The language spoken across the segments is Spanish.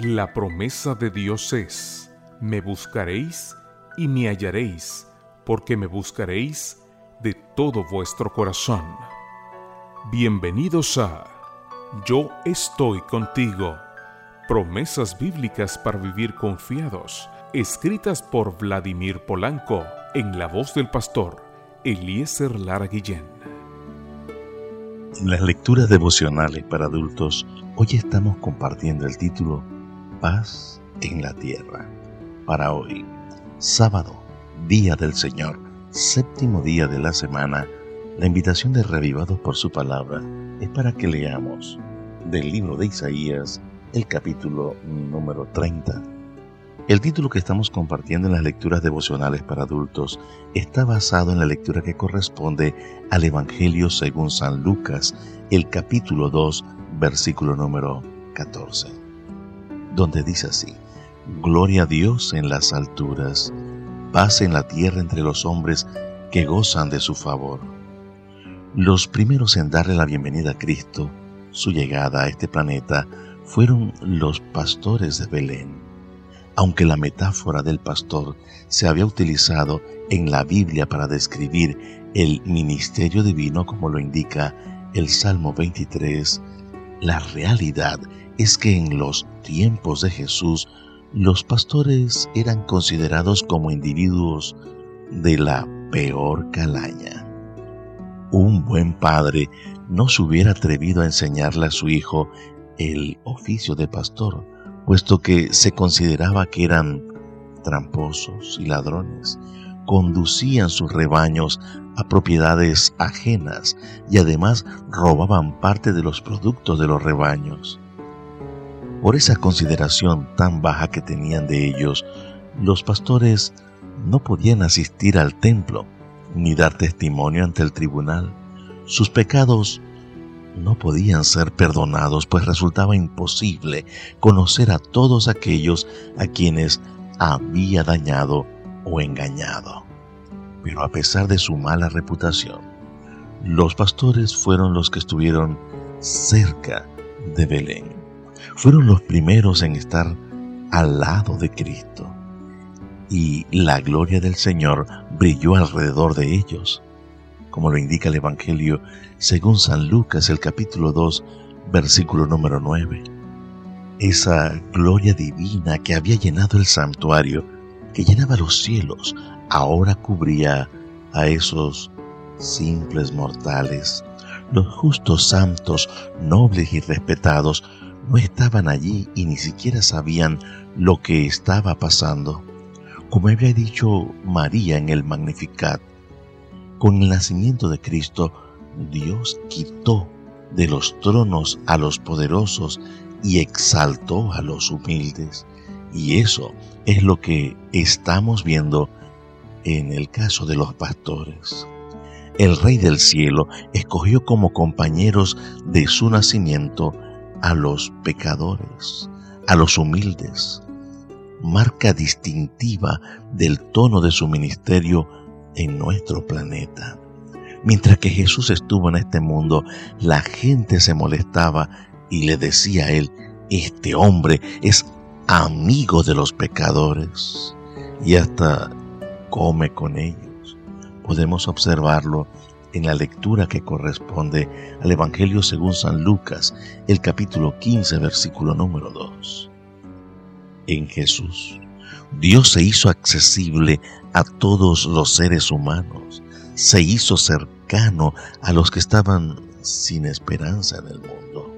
La promesa de Dios es, me buscaréis y me hallaréis, porque me buscaréis de todo vuestro corazón. Bienvenidos a Yo estoy contigo. Promesas bíblicas para vivir confiados, escritas por Vladimir Polanco, en la voz del pastor Eliezer Lara Guillén. En las lecturas devocionales para adultos, hoy estamos compartiendo el título Paz en la Tierra. Para hoy, sábado, Día del Señor, séptimo día de la semana, la invitación de Revivados por su palabra es para que leamos del libro de Isaías el capítulo número 30. El título que estamos compartiendo en las lecturas devocionales para adultos está basado en la lectura que corresponde al Evangelio según San Lucas, el capítulo 2, versículo número 14 donde dice así, Gloria a Dios en las alturas, paz en la tierra entre los hombres que gozan de su favor. Los primeros en darle la bienvenida a Cristo, su llegada a este planeta, fueron los pastores de Belén. Aunque la metáfora del pastor se había utilizado en la Biblia para describir el ministerio divino como lo indica el Salmo 23, la realidad es que en los tiempos de Jesús los pastores eran considerados como individuos de la peor calaña. Un buen padre no se hubiera atrevido a enseñarle a su hijo el oficio de pastor, puesto que se consideraba que eran tramposos y ladrones, conducían sus rebaños a propiedades ajenas y además robaban parte de los productos de los rebaños. Por esa consideración tan baja que tenían de ellos, los pastores no podían asistir al templo ni dar testimonio ante el tribunal. Sus pecados no podían ser perdonados, pues resultaba imposible conocer a todos aquellos a quienes había dañado o engañado. Pero a pesar de su mala reputación, los pastores fueron los que estuvieron cerca de Belén fueron los primeros en estar al lado de Cristo. Y la gloria del Señor brilló alrededor de ellos, como lo indica el Evangelio según San Lucas el capítulo 2, versículo número 9. Esa gloria divina que había llenado el santuario, que llenaba los cielos, ahora cubría a esos simples mortales. Los justos santos, nobles y respetados, no estaban allí y ni siquiera sabían lo que estaba pasando. Como había dicho María en el Magnificat, con el nacimiento de Cristo, Dios quitó de los tronos a los poderosos y exaltó a los humildes. Y eso es lo que estamos viendo en el caso de los pastores. El Rey del Cielo escogió como compañeros de su nacimiento a los pecadores, a los humildes, marca distintiva del tono de su ministerio en nuestro planeta. Mientras que Jesús estuvo en este mundo, la gente se molestaba y le decía a él, este hombre es amigo de los pecadores y hasta come con ellos. Podemos observarlo en la lectura que corresponde al Evangelio según San Lucas, el capítulo 15, versículo número 2. En Jesús, Dios se hizo accesible a todos los seres humanos, se hizo cercano a los que estaban sin esperanza en el mundo.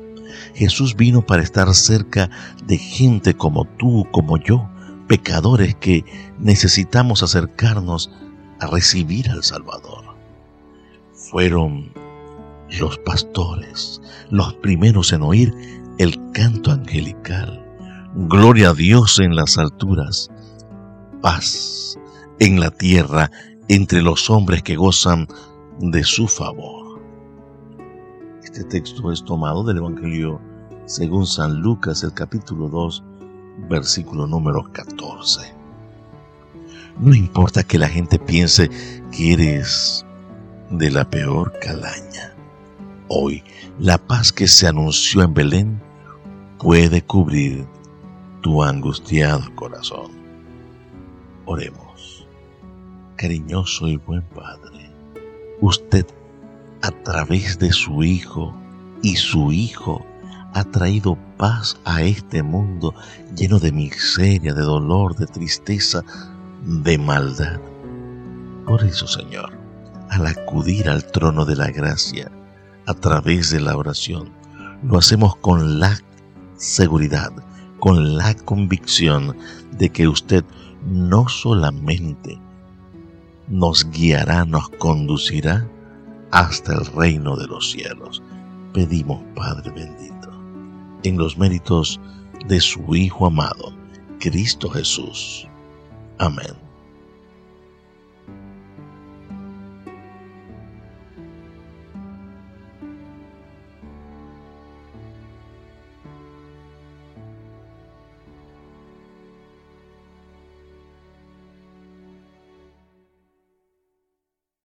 Jesús vino para estar cerca de gente como tú, como yo, pecadores que necesitamos acercarnos a recibir al Salvador fueron los pastores, los primeros en oír el canto angelical. Gloria a Dios en las alturas, paz en la tierra entre los hombres que gozan de su favor. Este texto es tomado del Evangelio según San Lucas, el capítulo 2, versículo número 14. No importa que la gente piense que eres de la peor calaña. Hoy, la paz que se anunció en Belén puede cubrir tu angustiado corazón. Oremos. Cariñoso y buen Padre, usted a través de su Hijo y su Hijo ha traído paz a este mundo lleno de miseria, de dolor, de tristeza, de maldad. Por eso, Señor, al acudir al trono de la gracia a través de la oración, lo hacemos con la seguridad, con la convicción de que usted no solamente nos guiará, nos conducirá hasta el reino de los cielos. Pedimos, Padre bendito, en los méritos de su Hijo amado, Cristo Jesús. Amén.